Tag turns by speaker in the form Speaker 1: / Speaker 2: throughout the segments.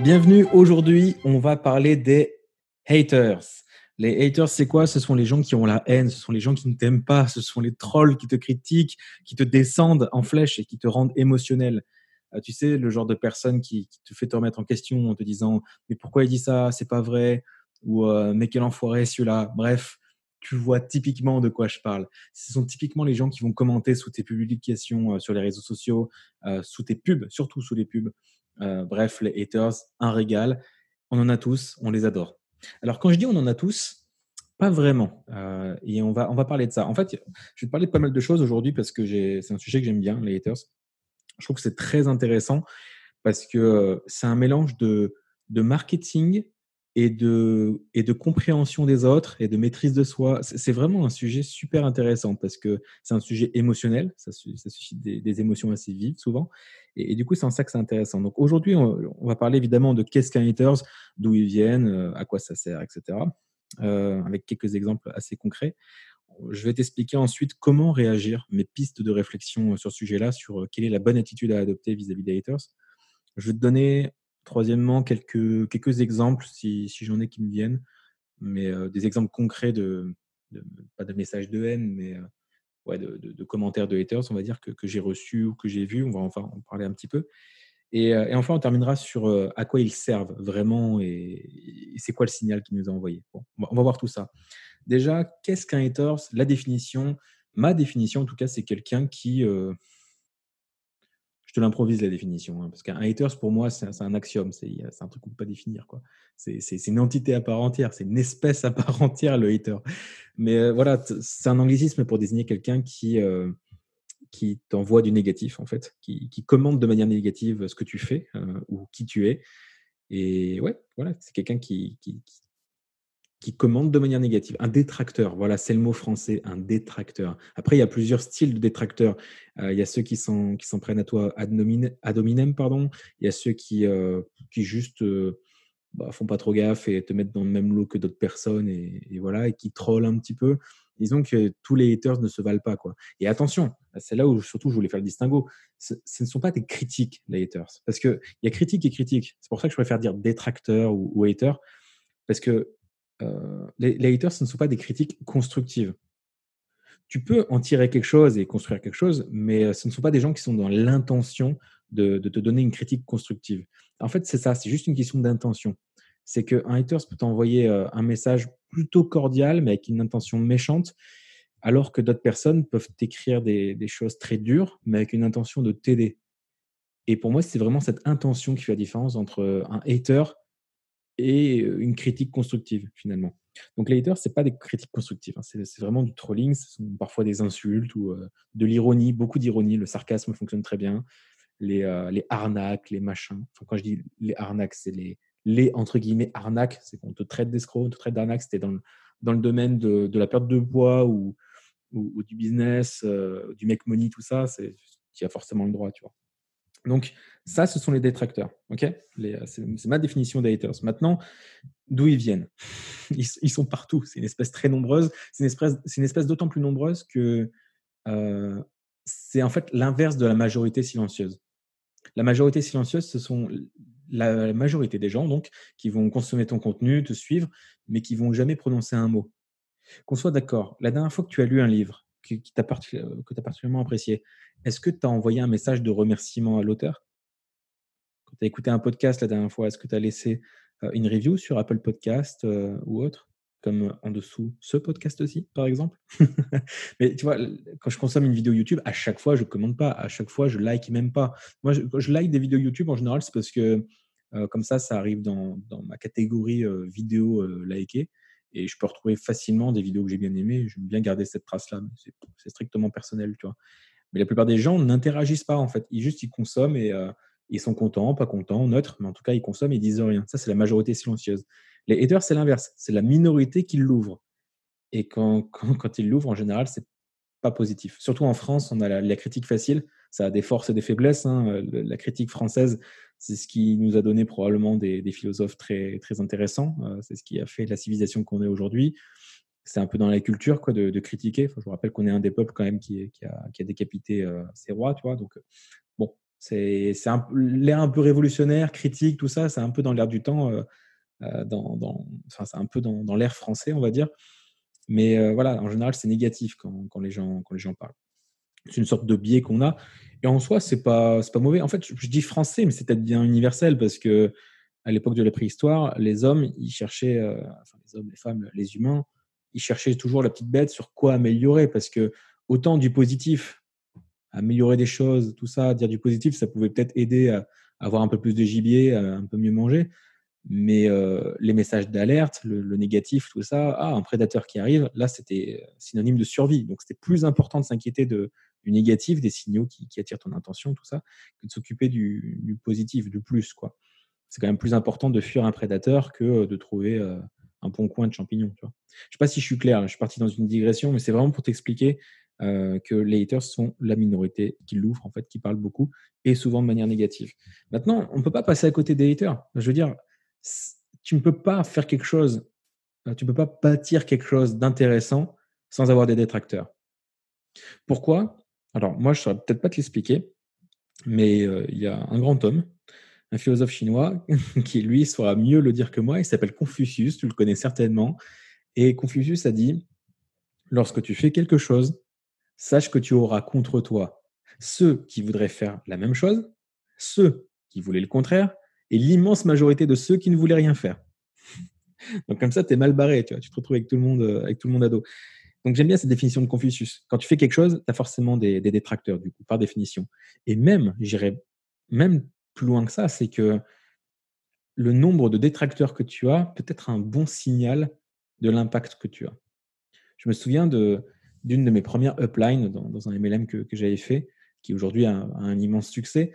Speaker 1: Bienvenue. Aujourd'hui, on va parler des haters. Les haters, c'est quoi? Ce sont les gens qui ont la haine, ce sont les gens qui ne t'aiment pas, ce sont les trolls qui te critiquent, qui te descendent en flèche et qui te rendent émotionnel. Euh, tu sais, le genre de personne qui, te fait te remettre en question en te disant Mais pourquoi il dit ça? C'est pas vrai Ou euh, Mais quel enfoiré celui-là Bref, tu vois typiquement de quoi je parle. Ce sont typiquement les gens qui vont commenter sous tes publications euh, sur les réseaux sociaux, sous tes pubs, surtout sous les pubs. Bref, les haters, un régal. On en a tous, on les adore. Alors, quand je dis on en a tous, pas vraiment. Euh, et on va, on va parler de ça. En fait, je vais te parler de pas mal de choses aujourd'hui parce que c'est un sujet que j'aime bien, les haters. Je trouve que c'est très intéressant parce que euh, c'est un mélange de, de marketing et de, et de compréhension des autres et de maîtrise de soi. C'est vraiment un sujet super intéressant parce que c'est un sujet émotionnel, ça, suscite des, émotions assez vives souvent. Et, du coup, c'est en ça que c'est intéressant. Donc aujourd'hui, on, va parler évidemment de qu'est-ce qu'un haters, d'où ils viennent, euh, à quoi ça sert, etc. Euh, avec quelques exemples assez concrets. Je vais t'expliquer ensuite comment réagir, mes pistes de réflexion sur ce sujet-là, sur quelle est la bonne attitude à adopter vis-à-vis des haters. Je vais te donner Troisièmement, quelques, quelques exemples, si, j'en ai qui me viennent, mais euh, des exemples concrets de, pas de messages de haine, mais euh, ouais, de, commentaires de haters, on va dire, que, j'ai reçus ou que j'ai vus. On va enfin en parler un petit peu. Et, euh, enfin, on terminera sur à quoi ils servent vraiment et, c'est quoi le signal qu'ils nous ont envoyé. On va voir tout ça. Déjà, qu'est-ce qu'un haters La définition, ma définition en tout cas, c'est quelqu'un qui te l'improvise la définition, hein, parce qu'un haters pour moi c'est un axiome, c'est un truc qu'on peut pas définir quoi. C'est une entité à part entière, c'est une espèce à part entière le hater. Mais euh, voilà, c'est un anglicisme pour désigner quelqu'un qui euh, qui t'envoie du négatif en fait, qui, qui, commande de manière négative ce que tu fais euh, ou qui tu es. Et ouais, voilà, c'est quelqu'un qui commande de manière négative. Un détracteur, voilà, c'est le mot français, un détracteur. Après, il y a plusieurs styles de détracteurs. Euh, il y a ceux qui s'en qui prennent à toi ad hominem, pardon. Il y a ceux qui euh, qui juste euh, bah, font pas trop gaffe et te mettent dans le même lot que d'autres personnes et, voilà et qui trollent un petit peu. Disons que tous les haters ne se valent pas quoi. Et attention, c'est là où surtout je voulais faire le distinguo. Ce, ne sont pas des critiques les haters, parce que il y a critique et critique. C'est pour ça que je préfère dire détracteur ou, ou hater, parce que euh, les, haters, ce ne sont pas des critiques constructives. Tu peux en tirer quelque chose et construire quelque chose, mais euh, ce ne sont pas des gens qui sont dans l'intention de, te donner une critique constructive. En fait, c'est ça, c'est juste une question d'intention. C'est qu'un hater peut t'envoyer euh, un message plutôt cordial, mais avec une intention méchante, alors que d'autres personnes peuvent t'écrire des, des, choses très dures, mais avec une intention de t'aider. Et pour moi, c'est vraiment cette intention qui fait la différence entre un hater et une critique constructive finalement. Donc les haters, ce pas des critiques constructives, hein. c'est vraiment du trolling, ce sont parfois des insultes ou de l'ironie, beaucoup d'ironie, le sarcasme fonctionne très bien, les, arnaques, les machins. Quand je dis les arnaques, c'est les, entre guillemets arnaques, c'est qu'on te traite d'escroc, on te traite d'arnaque, c'était dans le, dans le domaine de, la perte de poids ou, ou, du business, du make money, tout ça, c'est tu as forcément le droit, tu vois. Donc, ça, ce sont les détracteurs. ok? Euh, c'est ma définition des haters. Maintenant, d'où ils viennent? Ils, sont partout. C'est une espèce très nombreuse. C'est une espèce, d'autant plus nombreuse que euh, c'est en fait l'inverse de la majorité silencieuse. La majorité silencieuse, ce sont la majorité des gens donc qui vont consommer ton contenu, te suivre, mais qui vont jamais prononcer un mot. Qu'on soit d'accord, la dernière fois que tu as lu un livre euh, que tu as particulièrement apprécié, est-ce que tu as envoyé un message de remerciement à l'auteur? Quand tu as écouté un podcast la dernière fois, est-ce que tu as laissé euh, une review sur Apple Podcast euh, ou autre? Comme en dessous ce podcast aussi, par exemple? Mais tu vois, quand je consomme une vidéo YouTube, à chaque fois, je ne commande pas, à chaque fois, je like même pas. Moi, je, quand je like des vidéos YouTube, en général, c'est parce que comme ça, ça arrive dans ma catégorie vidéo likée et je peux retrouver facilement des vidéos que j'ai bien aimées. J'aime bien garder cette trace-là, c'est strictement personnel, tu vois. Mais la plupart des gens n'interagissent pas, en fait. Ils juste, ils consomment et euh, ils sont contents, pas contents, neutres, mais en tout cas, ils consomment et ils disent rien. Ça, c'est la majorité silencieuse. Les haters, c'est l'inverse. C'est la minorité qui l'ouvre. Et quand, quand, ils l'ouvrent, en général, c'est pas positif. Surtout en France, on a la, critique facile. Ça a des forces et des faiblesses. Hein. La critique française, c'est ce qui nous a donné probablement des, philosophes très, intéressants. Euh, c'est ce qui a fait la civilisation qu'on est aujourd'hui. C'est un peu dans la culture de, critiquer. je vous rappelle qu'on est un des peuples quand même qui, a, décapité euh, ses rois. Tu vois donc, bon, C'est l'air un peu révolutionnaire, critique, tout ça, c'est un peu dans l'air du temps, enfin, c'est un peu dans, l'air français, on va dire. Mais voilà, en général, c'est négatif quand, les gens, quand les gens parlent. C'est une sorte de biais qu'on a. Et en soi, c'est pas, pas mauvais. En fait, je, dis français, mais c'est peut-être bien universel parce que à l'époque de la préhistoire, les hommes, ils cherchaient, enfin les hommes, les femmes, les humains, ils cherchaient toujours la petite bête sur quoi améliorer parce que autant du positif, améliorer des choses, tout ça, dire du positif, ça pouvait peut-être aider à, avoir un peu plus de gibier, à un peu mieux manger. Mais euh, les messages d'alerte, le, négatif, tout ça, ah, un prédateur qui arrive, là, c'était synonyme de survie. Donc, c'était plus important de s'inquiéter de, du négatif, des signaux qui, attirent ton attention, tout ça, que de s'occuper du, positif, du plus. quoi. C'est quand même plus important de fuir un prédateur que de trouver euh, un bon coin de champignons. Tu vois. Je ne sais pas si je suis clair, je suis parti dans une digression, mais c'est vraiment pour t'expliquer euh, que les haters sont la minorité qui l'ouvre, en fait, qui parle beaucoup, et souvent de manière négative. Maintenant, on ne peut pas passer à côté des haters. Je veux dire, tu ne peux pas faire quelque chose, euh, tu ne peux pas bâtir quelque chose d'intéressant sans avoir des détracteurs. Pourquoi? Alors, moi, je ne saurais peut-être pas te l'expliquer, mais euh, il y a un grand homme, un philosophe chinois, qui lui saura mieux le dire que moi. Il s'appelle Confucius, tu le connais certainement. Et Confucius a dit lorsque tu fais quelque chose, sache que tu auras contre toi ceux qui voudraient faire la même chose, ceux qui voulaient le contraire, et l'immense majorité de ceux qui ne voulaient rien faire. Donc comme ça, tu es mal barré, tu, vois, tu te retrouves avec tout le monde, euh, avec tout le monde à dos. Donc j'aime bien cette définition de Confucius. Quand tu fais quelque chose, tu as forcément des, détracteurs, du coup, par définition. Et même, j'irais même plus loin que ça, c'est que le nombre de détracteurs que tu as peut être un bon signal de l'impact que tu as. Je me souviens d'une de, mes premières uplines dans, un MLM que, j'avais fait, qui aujourd'hui a, un immense succès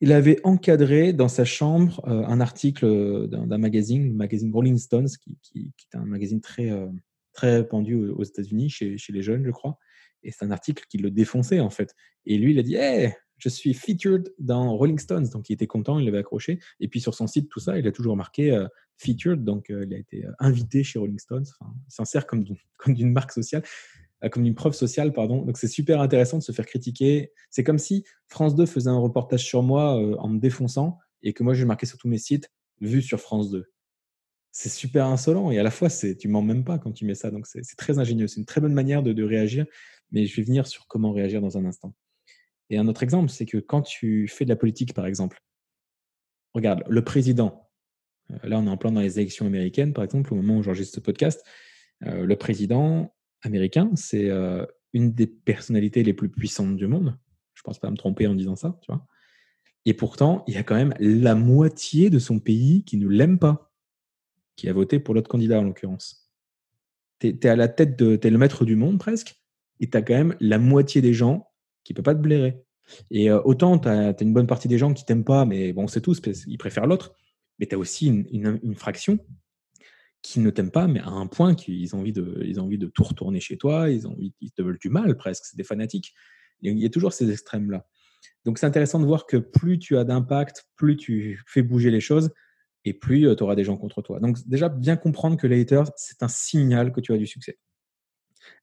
Speaker 1: il avait encadré dans sa chambre euh, un article euh, d'un magazine, le magazine Rolling Stones, qui, est un magazine très, euh, très répandu aux, États-Unis, chez, les jeunes, je crois. Et c'est un article qui le défonçait, en fait. Et lui, il a dit Hey, je suis featured dans Rolling Stones. Donc, il était content, il l'avait accroché. Et puis, sur son site, tout ça, il a toujours marqué featured. Donc, il a été invité chez Rolling Stones. Il s'en sert comme d'une marque sociale. Euh, comme une preuve sociale, pardon. Donc c'est super intéressant de se faire critiquer. C'est comme si France 2 faisait un reportage sur moi euh, en me défonçant et que moi je marquais sur tous mes sites vu sur France 2. C'est super insolent et à la fois c'est tu mens même pas quand tu mets ça. Donc c'est très ingénieux. C'est une très bonne manière de, réagir. Mais je vais venir sur comment réagir dans un instant. Et un autre exemple, c'est que quand tu fais de la politique, par exemple, regarde, le président, euh, là on est en plein dans les élections américaines, par exemple, au moment où j'enregistre ce podcast, le président, américain, c'est euh, une des personnalités les plus puissantes du monde. Je pense pas me tromper en disant ça, tu vois. Et pourtant, il y a quand même la moitié de son pays qui ne l'aime pas, qui a voté pour l'autre candidat en l'occurrence. Tu es, à la tête de. Tu le maître du monde presque, et tu as quand même la moitié des gens qui ne peuvent pas te blairer. Et euh, autant tu as, une bonne partie des gens qui t'aiment pas, mais bon, c'est tous, ils préfèrent l'autre. Mais tu as aussi une, fraction qui ne t'aiment pas, mais à un point qu'ils ont envie de, ont envie de tout retourner chez toi, ils, ont envie, ils te veulent du mal presque, c'est des fanatiques. Il y a toujours ces extrêmes-là. Donc c'est intéressant de voir que plus tu as d'impact, plus tu fais bouger les choses, et plus euh, tu auras des gens contre toi. Donc déjà, bien comprendre que les haters, c'est un signal que tu as du succès.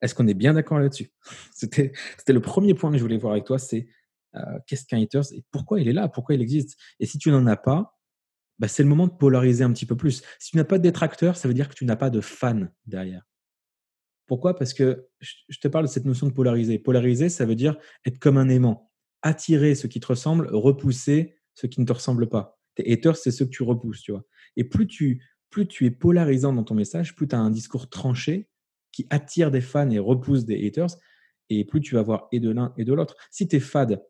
Speaker 1: Est-ce qu'on est bien d'accord là-dessus? C'était le premier point que je voulais voir avec toi, c'est euh, qu'est-ce qu'un haters et pourquoi il est là, pourquoi il existe? Et si tu n'en as pas, bah, c'est le moment de polariser un petit peu plus. Si tu n'as pas de détracteurs, ça veut dire que tu n'as pas de fans derrière. Pourquoi? Parce que je te parle de cette notion de polariser. Polariser, ça veut dire être comme un aimant. Attirer ce qui te ressemble, repousser ce qui ne te ressemble pas. Tes haters, c'est ceux que tu repousses, tu vois. Et plus tu, es polarisant dans ton message, plus tu as un discours tranché qui attire des fans et repousse des haters, et plus tu vas avoir et de l'un et de l'autre. Si tu es fade,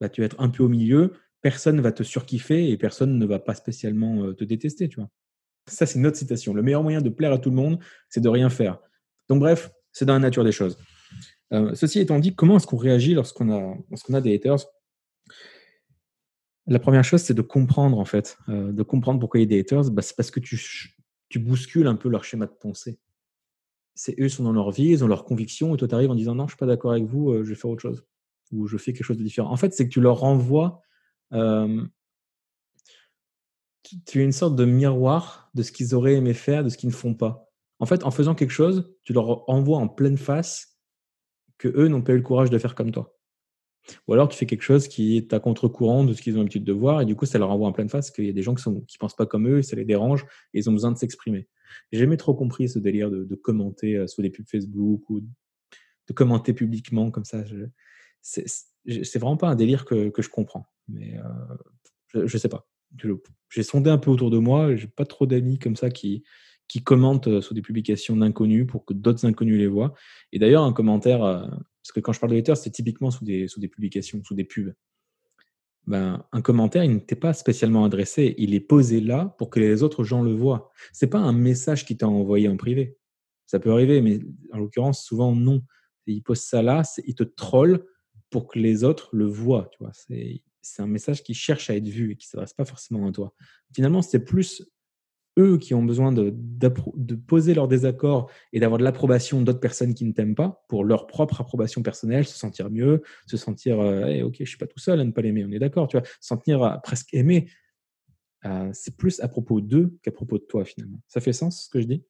Speaker 1: bah, tu vas être un peu au milieu, personne ne va te surkiffer et personne ne va pas spécialement euh, te détester, tu vois. Ça, c'est une autre citation. Le meilleur moyen de plaire à tout le monde, c'est de rien faire. Donc, bref, c'est dans la nature des choses. Euh, ceci étant dit, comment est-ce qu'on réagit lorsqu'on a, lorsqu'on a des haters? La première chose, c'est de comprendre, en fait. Euh, de comprendre pourquoi il y a des haters. Bah, c'est parce que tu, bouscules un peu leur schéma de pensée. C'est eux sont dans leur vie, ils ont leurs convictions, et toi, tu arrives en disant non, je suis pas d'accord avec vous, je vais faire autre chose. Ou je fais quelque chose de différent. En fait, c'est que tu leur renvoies tu es une sorte de miroir de ce qu'ils auraient aimé faire, de ce qu'ils ne font pas. En fait, en faisant quelque chose, tu leur envoies en pleine face que eux n'ont pas eu le courage de faire comme toi. Ou alors tu fais quelque chose qui est à contre-courant de ce qu'ils ont l'habitude de voir et du coup ça leur envoie en pleine face qu'il y a des gens qui ne qui pensent pas comme eux et ça les dérange et ils ont besoin de s'exprimer. J'ai jamais trop compris ce délire de, commenter euh, sous des pubs Facebook ou de commenter publiquement comme ça. C'est vraiment pas un délire que, que je comprends. Mais euh, je, ne sais pas. J'ai sondé un peu autour de moi. J'ai pas trop d'amis comme ça qui, qui commentent euh, sous des publications d'inconnus pour que d'autres inconnus les voient. Et d'ailleurs, un commentaire, parce que quand je parle de haters, c'est typiquement sous des, sous des publications, sous des pubs. Ben, un commentaire, il n'était pas spécialement adressé. Il est posé là pour que les autres gens le voient. C'est pas un message qui t'a envoyé en privé. Ça peut arriver, mais en l'occurrence, souvent non. Il pose ça là, il te troll pour que les autres le voient. Tu vois, c'est un message qui cherche à être vu et qui s'adresse pas forcément à toi. Finalement, c'est plus eux qui ont besoin de, poser leur désaccord et d'avoir de l'approbation d'autres personnes qui ne t'aiment pas pour leur propre approbation personnelle, se sentir mieux, se sentir euh, ok, je suis pas tout seul à ne pas l'aimer, on est d'accord, tu vois, se sentir euh, presque aimé. Euh, c'est plus à propos d'eux qu'à propos de toi finalement. Ça fait sens ce que je dis?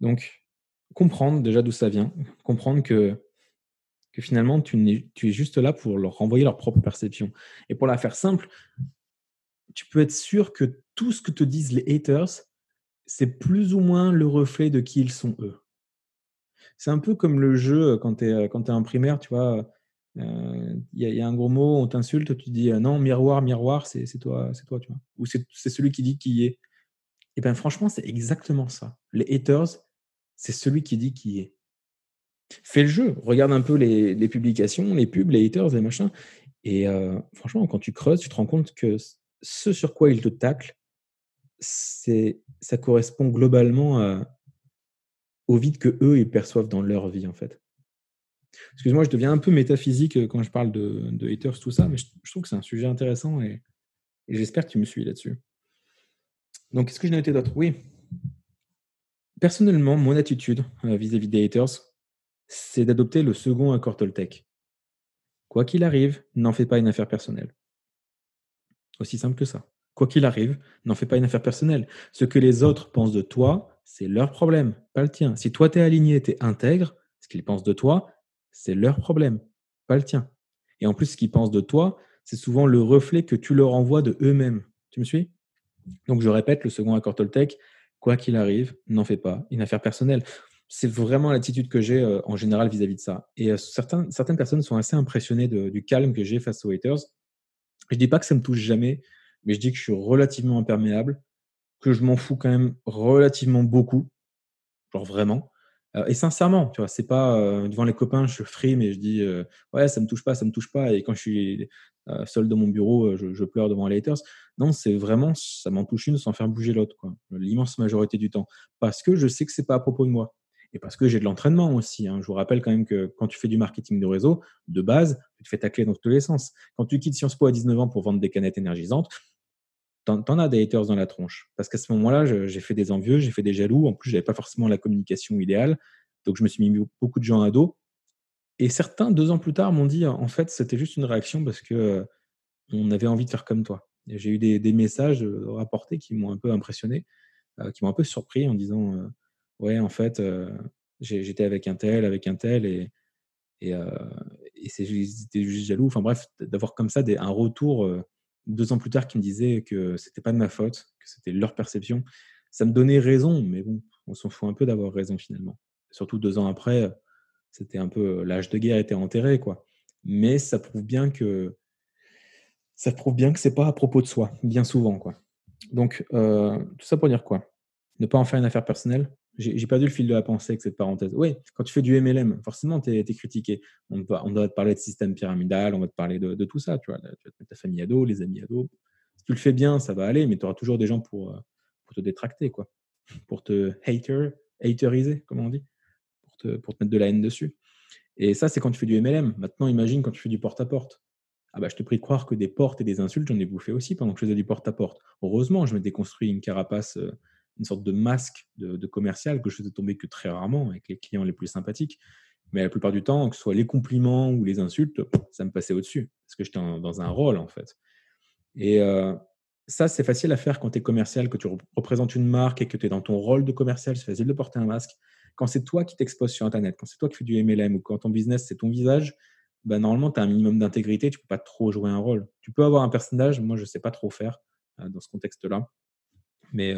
Speaker 1: Donc, comprendre déjà d'où ça vient, comprendre que, finalement tu es juste là pour leur renvoyer leur propre perception. Et pour la faire simple, tu peux être sûr que tout ce que te disent les haters, c'est plus ou moins le reflet de qui ils sont eux. C'est un peu comme le jeu euh, quand tu es, euh, quand es en primaire, tu vois. Euh, il y, a un gros mot, on t'insulte, tu dis non, miroir, miroir, c'est toi, c'est toi, tu vois. Ou c'est celui qui dit qui est. Et bien franchement, c'est exactement ça. Les haters, c'est celui qui dit qui est. Fais le jeu, regarde un peu les, les publications, les pubs, les haters, les machins. Et franchement, quand tu creuses, tu te rends compte que ce sur quoi ils te taclent, ça correspond globalement au vide que eux ils perçoivent dans leur vie en fait. Excuse-moi, je deviens un peu métaphysique euh, quand je parle de, haters, tout ça, mais je, trouve que c'est un sujet intéressant et, j'espère que tu me suis là-dessus. Donc, qu'est-ce que j'ai noté d'autre? Oui. Personnellement, mon attitude euh, vis-à-vis des haters, c'est d'adopter le second accord Toltec. Quoi qu'il arrive, n'en fais pas une affaire personnelle. Aussi simple que ça. Quoi qu'il arrive, n'en fais pas une affaire personnelle. Ce que les autres pensent de toi, c'est leur problème, pas le tien. Si toi, tu es aligné, tu es intègre, ce qu'ils pensent de toi, c'est leur problème, pas le tien. Et en plus, ce qu'ils pensent de toi, c'est souvent le reflet que tu leur envoies de eux-mêmes. Tu me suis? Donc, je répète le second accord Toltec, quoi qu'il arrive, n'en fais pas une affaire personnelle. C'est vraiment l'attitude que j'ai euh, en général vis-à-vis de ça. Et euh, certaines, certaines personnes sont assez impressionnées du calme que j'ai face aux haters. Je dis pas que ça me touche jamais mais je dis que je suis relativement imperméable, que je m'en fous quand même relativement beaucoup, genre vraiment. Euh, et sincèrement, tu vois, c'est pas euh, devant les copains, je frie, mais je dis euh, ouais, ça me touche pas, ça me touche pas. Et quand je suis seul dans mon bureau, je, pleure devant les haters. Non, c'est vraiment, ça m'en touche une sans faire bouger l'autre, l'immense majorité du temps. Parce que je sais que c'est pas à propos de moi. Et parce que j'ai de l'entraînement aussi. Hein. Je vous rappelle quand même que quand tu fais du marketing de réseau, de base, tu te fais tacler dans tous les sens. Quand tu quittes Sciences Po à 19 ans pour vendre des canettes énergisantes, t'en, en as des haters dans la tronche. Parce qu'à ce moment-là, j'ai fait des envieux, j'ai fait des jaloux. En plus, j'avais pas forcément la communication idéale. Donc, je me suis mis beaucoup de gens à dos. Et certains, deux ans plus tard, m'ont dit en fait, c'était juste une réaction parce que euh, on avait envie de faire comme toi. j'ai eu des, messages euh, rapportés qui m'ont un peu impressionné, euh, qui m'ont un peu surpris en disant Ouais, en fait, j'étais avec un tel, avec un tel, et, et, et c'était juste jaloux. Enfin bref, d'avoir comme ça des, un retour deux ans plus tard qui me disaient que c'était pas de ma faute, que c'était leur perception, ça me donnait raison, mais bon, on s'en fout un peu d'avoir raison finalement. Surtout deux ans après, c'était un peu l'âge de guerre était enterré, quoi. Mais ça prouve bien que ça prouve bien que c'est pas à propos de soi, bien souvent, quoi. Donc tout ça pour dire quoi? Ne pas en faire une affaire personnelle, j'ai perdu le fil de la pensée avec cette parenthèse. Oui, quand tu fais du MLM, forcément, tu es, critiqué. On, on, doit te parler de système pyramidal, on va te parler de, tout ça. Tu, vois, tu mettre ta famille à dos, les amis à dos. Si tu le fais bien, ça va aller, mais tu auras toujours des gens pour, euh, pour te détracter, quoi. pour te hater, hateriser, comme on dit, pour te, mettre de la haine dessus. Et ça, c'est quand tu fais du MLM. Maintenant, imagine quand tu fais du porte-à-porte. Ah bah, je te prie de croire que des portes et des insultes, j'en ai bouffé aussi pendant que je faisais du porte-à-porte. Heureusement, je m'étais construit une carapace. Euh, une sorte de masque de, commercial que je faisais tomber que très rarement avec les clients les plus sympathiques. Mais la plupart du temps, que ce soit les compliments ou les insultes, ça me passait au-dessus parce que j'étais dans un rôle en fait. Et euh, ça, c'est facile à faire quand tu es commercial, que tu représentes une marque et que tu es dans ton rôle de commercial. C'est facile de porter un masque. Quand c'est toi qui t'exposes sur Internet, quand c'est toi qui fais du MLM ou quand ton business, c'est ton visage, bah, normalement, tu as un minimum d'intégrité, tu peux pas trop jouer un rôle. Tu peux avoir un personnage, moi, je sais pas trop faire dans ce contexte-là. Mais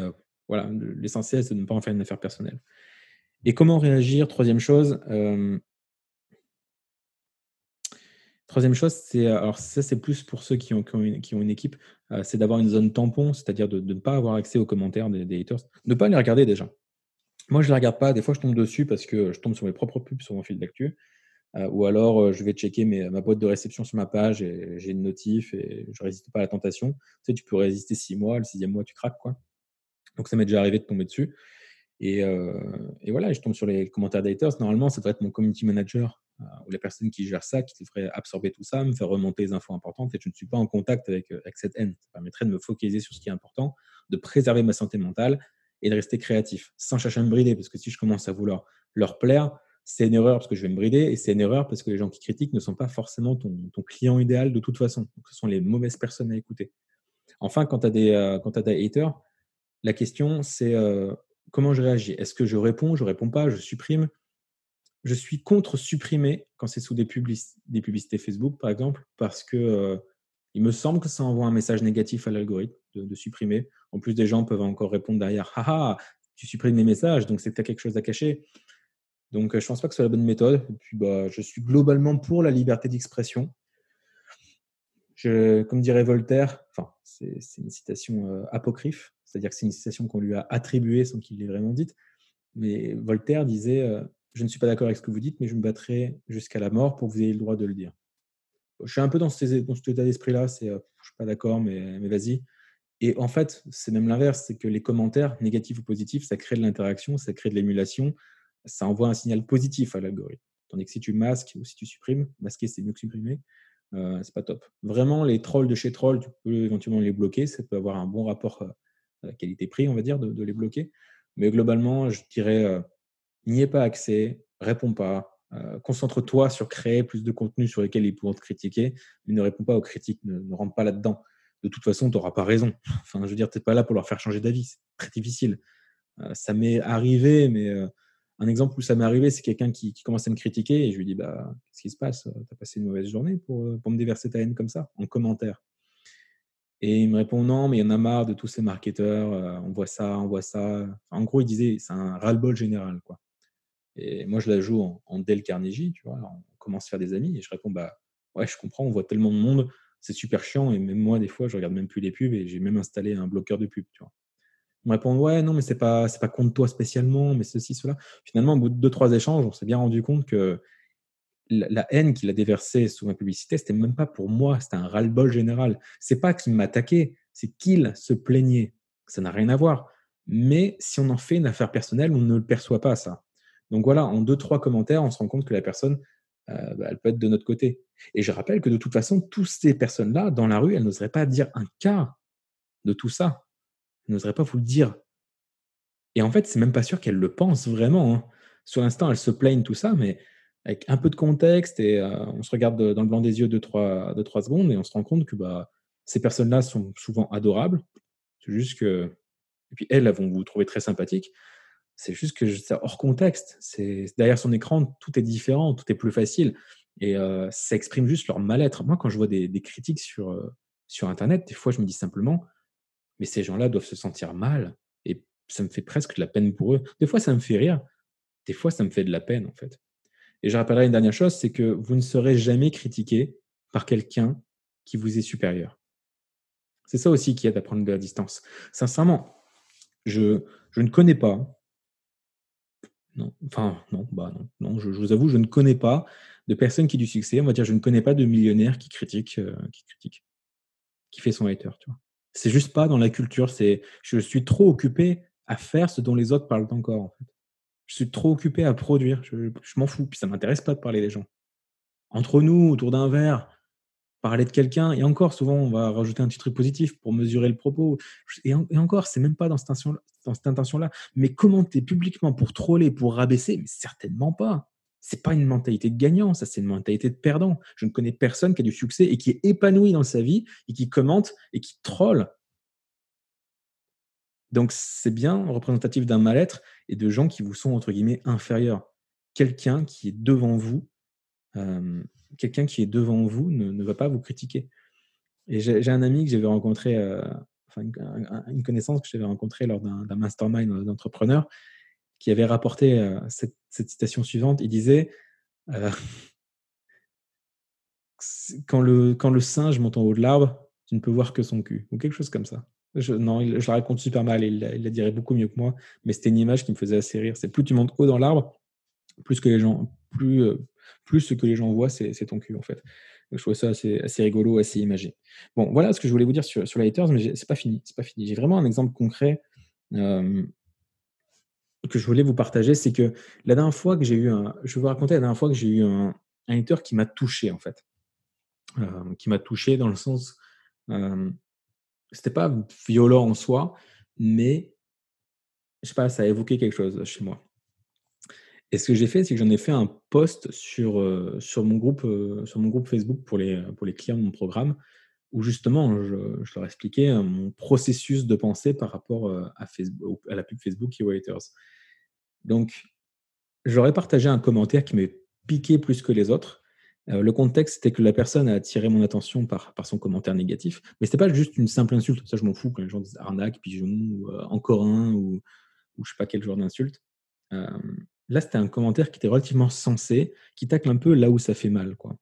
Speaker 1: voilà, l'essentiel, c'est de ne pas en faire une affaire personnelle. Et comment réagir? Troisième chose. Troisième chose, c'est alors ça c'est plus pour ceux qui ont, une, équipe, c'est d'avoir une zone tampon, c'est-à-dire de, ne pas avoir accès aux commentaires des, des haters, ne pas les regarder déjà. Moi, je ne les regarde pas. Des fois, je tombe dessus parce que je tombe sur mes propres pubs sur mon fil d'actu. Euh, ou alors, euh, je vais checker ma boîte de réception sur ma page et j'ai une notif et je ne résiste pas à la tentation. Tu sais, tu peux résister six mois, le sixième mois, tu craques. quoi. Donc, ça m'est déjà arrivé de tomber dessus. Et, euh, voilà, je tombe sur les commentaires d'haters. Normalement, ça devrait être mon community manager ou la personne qui gère ça, qui devrait absorber tout ça, me faire remonter les infos importantes. Et je ne suis pas en contact avec, avec cette haine. Ça permettrait de me focaliser sur ce qui est important, de préserver ma santé mentale et de rester créatif, sans chercher à me brider. Parce que si je commence à vouloir leur plaire, c'est une erreur parce que je vais me brider et c'est une erreur parce que les gens qui critiquent ne sont pas forcément ton, client idéal de toute façon. Ce sont les mauvaises personnes à écouter. Enfin, quand tu as, des, euh, des haters, la question c'est comment je réagis? Est-ce que je réponds, je réponds pas, je supprime? Je suis contre supprimer quand c'est sous des, publicités Facebook, par exemple, parce que euh, il me semble que ça envoie un message négatif à l'algorithme de, supprimer. En plus, des gens peuvent encore répondre derrière Haha, tu supprimes mes messages, donc c'est que tu as quelque chose à cacher. Donc, je ne pense pas que ce soit la bonne méthode. Bah, je suis globalement pour la liberté d'expression. comme dirait Voltaire, enfin, c'est une citation apocryphe, c'est-à-dire que c'est une citation qu'on lui a attribuée sans qu'il l'ait vraiment dite. Mais Voltaire disait euh, Je ne suis pas d'accord avec ce que vous dites, mais je me battrai jusqu'à la mort pour que vous ayez le droit de le dire je suis un peu dans, cet état d'esprit-là. C'est, euh, je suis pas d'accord, mais, mais vas-y. Et en fait, c'est même l'inverse, c'est que les commentaires, négatifs ou positifs, ça crée de l'interaction, ça crée de l'émulation, ça envoie un signal positif à l'algorithme. Tandis que si tu masques ou si tu supprimes, masquer c'est mieux que supprimer, euh, c'est pas top. Vraiment, les trolls de chez Troll, tu peux éventuellement les bloquer, ça peut avoir un bon rapport euh, qualité-prix, on va dire, de, les bloquer. Mais globalement, je dirais, euh, n'y ait pas accès, réponds pas, euh, concentre-toi sur créer plus de contenu sur lesquels ils pourront te critiquer, mais ne réponds pas aux critiques, ne, rentre pas là-dedans. De toute façon, tu n'auras pas raison. Enfin, je veux dire, tu n'es pas là pour leur faire changer d'avis. C'est très difficile. Euh, ça m'est arrivé, mais un exemple où ça m'est arrivé, c'est quelqu'un qui, qui, commence à me critiquer et je lui dis bah, Qu'est-ce qui se passe? Tu as passé une mauvaise journée pour, pour me déverser ta haine comme ça, en commentaire Et il me répond Non, mais il y en a marre de tous ces marketeurs, on voit ça, on voit ça. en gros, il disait C'est un ras-le-bol général. quoi. Et moi, je la joue en, en Dale Carnegie, tu vois. on commence à faire des amis et je réponds, bah ouais, je comprends, on voit tellement de monde, c'est super chiant. Et même moi, des fois, je regarde même plus les pubs et j'ai même installé un bloqueur de pubs, tu vois. On me répond, ouais, non, mais c'est pas, pas contre toi spécialement, mais ceci, cela. Finalement, au bout de deux, trois échanges, on s'est bien rendu compte que la, haine qu'il a déversée sous ma publicité, c'était même pas pour moi, c'était un ras-le-bol général. C'est pas qu'il m'attaquait, c'est qu'il se plaignait. Ça n'a rien à voir. Mais si on en fait une affaire personnelle, on ne le perçoit pas, ça. Donc voilà, en deux, trois commentaires, on se rend compte que la personne, euh, bah, elle peut être de notre côté. Et je rappelle que de toute façon, toutes ces personnes-là, dans la rue, elles n'oseraient pas dire un cas de tout ça. Elles n'oseraient pas vous le dire. Et en fait, c'est même pas sûr qu'elles le pensent vraiment. Hein. Sur l'instant, elles se plaignent tout ça, mais avec un peu de contexte et euh, on se regarde dans le blanc des yeux de trois, de trois secondes et on se rend compte que bah, ces personnes-là sont souvent adorables. C'est juste que. Et puis elles, vont vous trouver très sympathique. C'est juste que c'est hors contexte. C'est derrière son écran, tout est différent, tout est plus facile, et euh, ça exprime juste leur mal-être. Moi, quand je vois des, critiques sur euh, sur Internet, des fois, je me dis simplement, mais ces gens-là doivent se sentir mal, et ça me fait presque de la peine pour eux. Des fois, ça me fait rire, des fois, ça me fait de la peine, en fait. Et je rappellerai une dernière chose, c'est que vous ne serez jamais critiqué par quelqu'un qui vous est supérieur. C'est ça aussi qui aide à prendre de la distance. Sincèrement, je, je ne connais pas non, enfin, non, bah non, non je, vous avoue, je ne connais pas de personne qui a du succès. On va dire, je ne connais pas de millionnaire qui critique, euh, qui critique, qui fait son hater, tu vois. C'est juste pas dans la culture. C'est, je suis trop occupé à faire ce dont les autres parlent encore, en fait. Je suis trop occupé à produire. Je, m'en fous. Puis ça m'intéresse pas de parler des gens. Entre nous, autour d'un verre, parler de quelqu'un, et encore, souvent, on va rajouter un petit truc positif pour mesurer le propos. Et, encore, c'est même pas dans cette intention-là. Mais commenter publiquement pour troller, pour rabaisser, mais certainement pas. C'est pas une mentalité de gagnant, ça, c'est une mentalité de perdant. Je ne connais personne qui a du succès et qui est épanoui dans sa vie et qui commente et qui troll. Donc, c'est bien représentatif d'un mal-être et de gens qui vous sont, entre guillemets, inférieurs. Quelqu'un qui est devant vous, quelqu'un qui est devant vous ne, va pas vous critiquer. Et j'ai un ami que j'avais rencontré, euh, enfin une, connaissance que j'avais rencontrée lors d'un mastermind d'entrepreneurs, qui avait rapporté euh, cette, citation suivante. Il disait euh, quand, le, quand le singe monte en haut de l'arbre, tu ne peux voir que son cul, ou quelque chose comme ça. Non, je la raconte super mal, il, la dirait beaucoup mieux que moi, mais c'était une image qui me faisait assez rire. C'est plus tu montes haut dans l'arbre, plus que les gens, plus, euh, plus ce que les gens voient, c'est ton cul en fait. je trouvais ça assez, rigolo, assez imagé. Bon, voilà ce que je voulais vous dire sur, sur les haters, mais c'est pas fini, c'est pas fini. J'ai vraiment un exemple concret euh, que je voulais vous partager, c'est que la dernière fois que j'ai eu un, je vais vous raconter la dernière fois que j'ai eu un, hater qui m'a touché en fait, euh, qui m'a touché dans le sens, c'était pas violent en soi, mais je sais pas, ça a évoqué quelque chose chez moi. Et ce que j'ai fait, c'est que j'en ai fait un post sur, euh, sur, mon groupe, euh, sur mon groupe Facebook pour les, pour les clients de mon programme, où justement, je, leur expliquais euh, mon processus de pensée par rapport à, Facebook, à la pub Facebook et Waiters. Donc, j'aurais partagé un commentaire qui m'est piqué plus que les autres. Le contexte, c'était que la personne a attiré mon attention par, son commentaire négatif, mais ce n'était pas juste une simple insulte. Ça, je m'en fous quand les gens disent arnaque, pigeon, ou encore un, ou, ou je sais pas quel genre d'insulte. Là, c'était un commentaire qui était relativement sensé, qui tacle un peu là où ça fait mal. Quoi.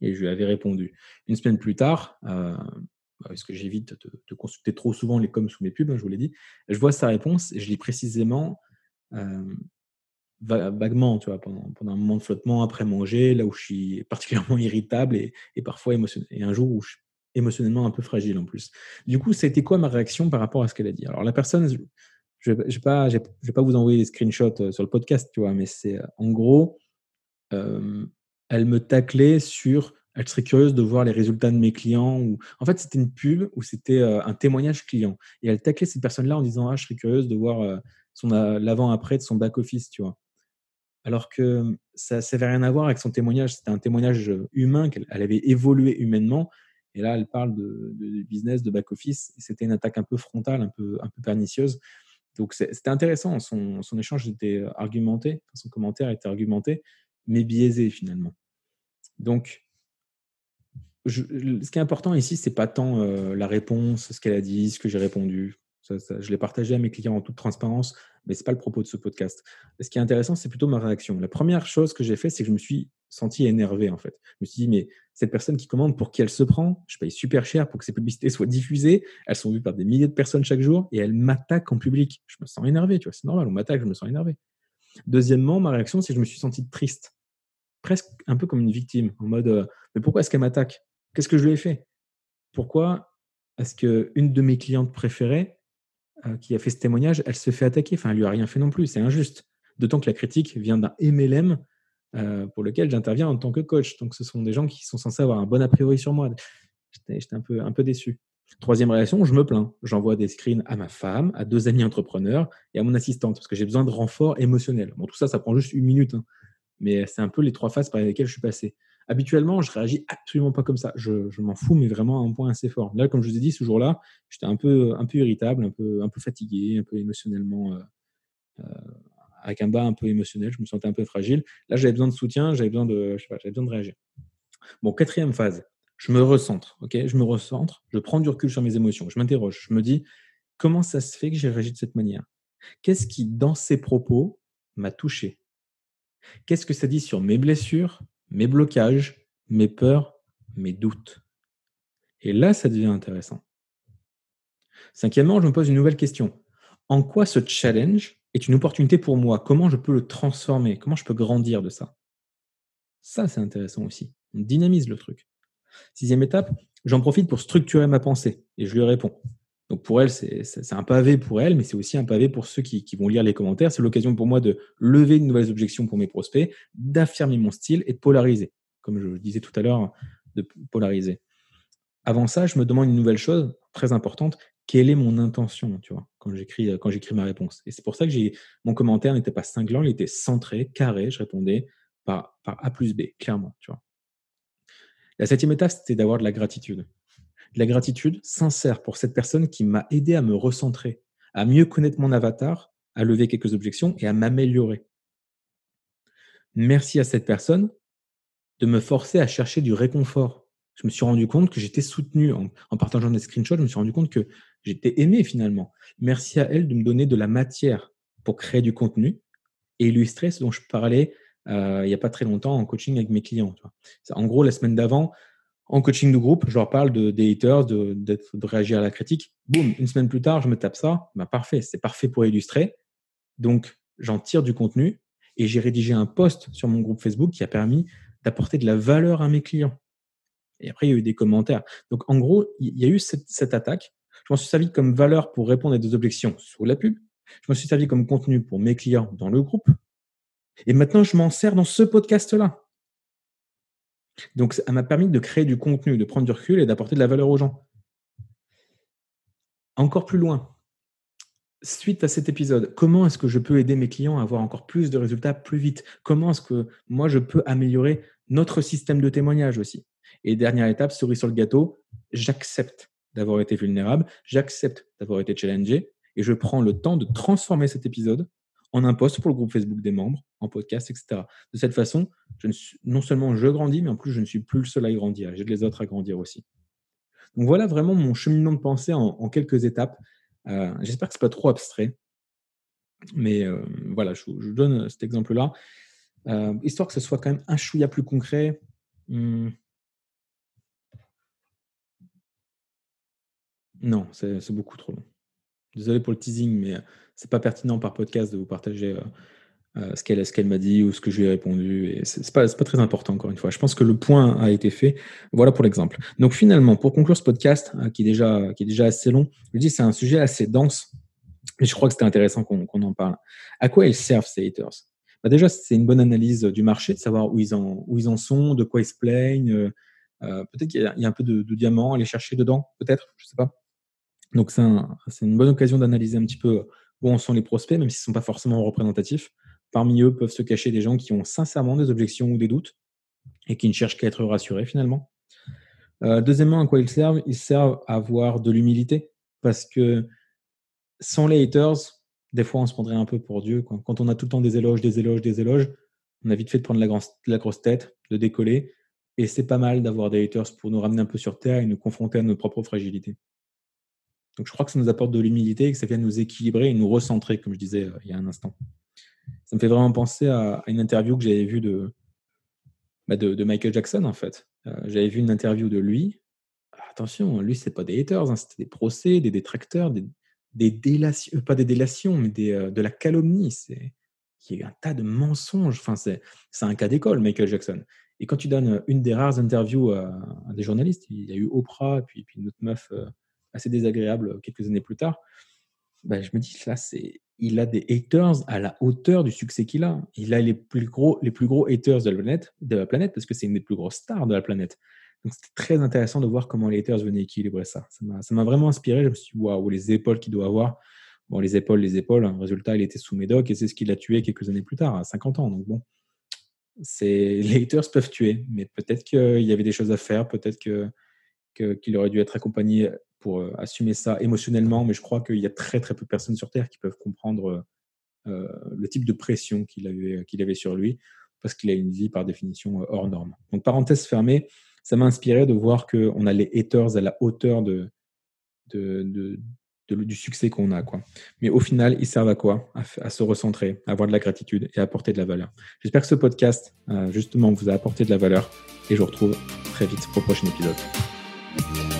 Speaker 1: Et je lui avais répondu. Une semaine plus tard, euh, parce que j'évite de, consulter trop souvent les coms sous mes pubs, hein, je vous l'ai dit, je vois sa réponse et je lis précisément, euh, vaguement, tu vois, pendant, pendant, un moment de flottement après manger, là où je suis particulièrement irritable et, parfois émotionnel. Et un jour où je suis émotionnellement un peu fragile en plus. Du coup, été quoi ma réaction par rapport à ce qu'elle a dit? Alors, la personne, je ne vais, pas, vais pas vous envoyer des screenshots euh, sur le podcast, tu vois, mais c'est euh, en gros, euh, elle me taclait sur elle serait curieuse de voir les résultats de mes clients. Ou... En fait, c'était une pub où c'était un témoignage client. Et elle taclait cette personne-là en disant Ah, je serais curieuse de voir son l'avant-après de son back-office, tu vois. Alors que ça n'avait rien à voir avec son témoignage. C'était un témoignage humain, qu'elle avait évolué humainement. Et là, elle parle de, business, de back-office. C'était une attaque un peu frontale, un peu, un peu pernicieuse. Donc c'était intéressant, son, échange était euh, argumenté, son commentaire était argumenté, mais biaisé finalement. Donc, ce qui est important ici, c'est pas tant euh, la réponse, ce qu'elle a dit, ce que j'ai répondu. Je l'ai partagé à mes clients en toute transparence, mais c'est pas le propos de ce podcast. ce qui est intéressant, c'est plutôt ma réaction. La première chose que j'ai fait, c'est que je me suis senti énervé en fait. Je me suis dit, mais cette personne qui commande, pour qui elle se prend Je paye super cher pour que ces publicités soient diffusées. Elles sont vues par des milliers de personnes chaque jour et elle m'attaque en public. Je me sens énervé, tu vois, c'est normal, on m'attaque, je me sens énervé. Deuxièmement, ma réaction, c'est que je me suis senti triste, presque un peu comme une victime, en mode, euh, mais pourquoi est-ce qu'elle m'attaque? Qu'est-ce que je lui ai fait? Pourquoi est-ce qu'une de mes clientes préférées, euh, qui a fait ce témoignage, elle se fait attaquer Enfin, elle lui a rien fait non plus, c'est injuste. D'autant que la critique vient d'un MLM euh, pour lequel j'interviens en tant que coach. Donc, ce sont des gens qui sont censés avoir un bon a priori sur moi. J'étais un peu, un peu déçu. Troisième réaction, je me plains. J'envoie des screens à ma femme, à deux amis entrepreneurs et à mon assistante parce que j'ai besoin de renfort émotionnel. Bon, tout ça, ça prend juste une minute, hein. mais c'est un peu les trois phases par lesquelles je suis passé. Habituellement, je réagis absolument pas comme ça. Je, je m'en fous, mais vraiment à un point assez fort. Là, comme je vous ai dit, ce jour-là, j'étais un peu, un peu irritable, un peu, un peu fatigué, un peu émotionnellement euh, euh, avec un bas un peu émotionnel, je me sentais un peu fragile. Là, j'avais besoin de soutien, j'avais besoin de, j'avais besoin de réagir. Bon, quatrième phase, je me recentre, ok? Je me recentre, je prends du recul sur mes émotions, je m'interroge, je me dis comment ça se fait que j'ai réagi de cette manière? Qu'est-ce qui, dans ces propos, m'a touché? Qu'est-ce que ça dit sur mes blessures, mes blocages, mes peurs, mes doutes Et là, ça devient intéressant. Cinquièmement, je me pose une nouvelle question. En quoi ce challenge est une opportunité pour moi? Comment je peux le transformer? Comment je peux grandir de ça? Ça, c'est intéressant aussi. On dynamise le truc. Sixième étape, j'en profite pour structurer ma pensée et je lui réponds. Donc pour elle, c'est un pavé pour elle, mais c'est aussi un pavé pour ceux qui, vont lire les commentaires. C'est l'occasion pour moi de lever de nouvelles objections pour mes prospects, d'affirmer mon style et de polariser. Comme je disais tout à l'heure, de polariser. Avant ça, je me demande une nouvelle chose très importante quelle est mon intention, tu vois, quand j'écris, ma réponse? Et c'est pour ça que mon commentaire n'était pas cinglant, il était centré, carré, je répondais par, par A plus B, clairement, tu vois. La septième étape, c'était d'avoir de la gratitude. De la gratitude sincère pour cette personne qui m'a aidé à me recentrer, à mieux connaître mon avatar, à lever quelques objections et à m'améliorer. Merci à cette personne de me forcer à chercher du réconfort. Je me suis rendu compte que j'étais soutenu en, partageant des screenshots. Je me suis rendu compte que j'étais aimé finalement. Merci à elle de me donner de la matière pour créer du contenu et illustrer ce dont je parlais euh, il n'y a pas très longtemps en coaching avec mes clients. En gros, la semaine d'avant, en coaching de groupe, je leur parle de, des haters, de, de, réagir à la critique. Boum, une semaine plus tard, je me tape ça. Ben, parfait, c'est parfait pour illustrer. Donc, j'en tire du contenu et j'ai rédigé un post sur mon groupe Facebook qui a permis d'apporter de la valeur à mes clients. Et après, il y a eu des commentaires. Donc, en gros, il y a eu cette, cette attaque. Je m'en suis servi comme valeur pour répondre à des objections sur la pub. Je m'en suis servi comme contenu pour mes clients dans le groupe. Et maintenant, je m'en sers dans ce podcast-là. Donc, ça m'a permis de créer du contenu, de prendre du recul et d'apporter de la valeur aux gens. Encore plus loin, suite à cet épisode, comment est-ce que je peux aider mes clients à avoir encore plus de résultats plus vite? Comment est-ce que moi, je peux améliorer notre système de témoignage aussi? Et dernière étape, cerise sur le gâteau, j'accepte d'avoir été vulnérable, j'accepte d'avoir été challengé et je prends le temps de transformer cet épisode en un post pour le groupe Facebook des membres, en podcast, etc. De cette façon, non seulement je grandis, mais en plus je ne suis plus le seul à grandir. J'ai les autres à grandir aussi. Donc voilà vraiment mon cheminement de pensée en, quelques étapes. Euh, j'espère que ce n'est pas trop abstrait. Mais euh, voilà, je, vous donne cet exemple-là. Euh, histoire que ce soit quand même un chouïa plus concret. Hmm. Non, c'est beaucoup trop long. Désolé pour le teasing, mais c'est pas pertinent par podcast de vous partager euh, ce qu'elle ce qu'elle m'a dit ou ce que je lui ai répondu. Et c'est pas, pas très important, encore une fois. Je pense que le point a été fait. Voilà pour l'exemple. Donc finalement, pour conclure ce podcast, euh, qui, est déjà, qui est déjà assez long, je dis c'est un sujet assez dense, mais je crois que c'était intéressant qu'on en parle. À quoi ils servent ces haters? Bah Déjà, c'est une bonne analyse du marché, de savoir où ils en, où ils en sont, de quoi ils se plaignent. Euh, peut-être qu'il y, a un peu de, de diamants à aller chercher dedans, peut-être, je sais pas. Donc c'est un, une bonne occasion d'analyser un petit peu où en sont les prospects, même s'ils ne sont pas forcément représentatifs. Parmi eux peuvent se cacher des gens qui ont sincèrement des objections ou des doutes et qui ne cherchent qu'à être rassurés finalement. Euh, deuxièmement, à quoi ils servent? Ils servent à avoir de l'humilité parce que sans les haters, des fois on se prendrait un peu pour Dieu. Quand on a tout le temps des éloges, des éloges, des éloges, on a vite fait de prendre la, la grosse tête, de décoller. Et c'est pas mal d'avoir des haters pour nous ramener un peu sur terre et nous confronter à nos propres fragilités. Donc je crois que ça nous apporte de l'humilité et que ça vient nous équilibrer et nous recentrer, comme je disais euh, il y a un instant ça me fait vraiment penser à, une interview que j'avais vue de, bah, de, Michael Jackson, en fait. Euh, j'avais vu une interview de lui. Attention, lui, c'est pas des haters, hein, c'était des procès, des détracteurs, des, délations, euh, pas des délations, mais des, de la calomnie. C'est il y a un tas de mensonges. Enfin, c'est un cas d'école, Michael Jackson. Et quand tu donnes une des rares interviews à, des journalistes, il y a eu Oprah, puis, puis une autre meuf assez désagréable quelques années plus tard, bah, je me dis, là, c'est il a des haters à la hauteur du succès qu'il a. Il a les plus gros, les plus gros haters de la planète, de la planète parce que c'est une des plus grosses stars de la planète. Donc c'était très intéressant de voir comment les haters venaient équilibrer ça. Ça m'a vraiment inspiré. Je me suis dit, waouh, les épaules qu'il doit avoir. Bon, les épaules, les épaules. Hein. Résultat, il était sous médoc et c'est ce qui l'a tué quelques années plus tard, à 50 ans. Donc bon, les haters peuvent tuer, mais peut-être qu'il y avait des choses à faire, peut-être que qu'il aurait dû être accompagné pour euh, assumer ça émotionnellement, mais je crois qu'il y a très très peu de personnes sur Terre qui peuvent comprendre euh, le type de pression qu'il avait, qu'il avait sur lui, parce qu'il a une vie par définition hors norme. Donc parenthèse fermée, ça m'a inspiré de voir qu'on a les haters à la hauteur de, du succès qu'on a. Quoi. Mais au final, ils servent à quoi? À, se recentrer, à avoir de la gratitude et à apporter de la valeur. J'espère que ce podcast, euh, justement, vous a apporté de la valeur et je vous retrouve très vite pour le prochain épisode.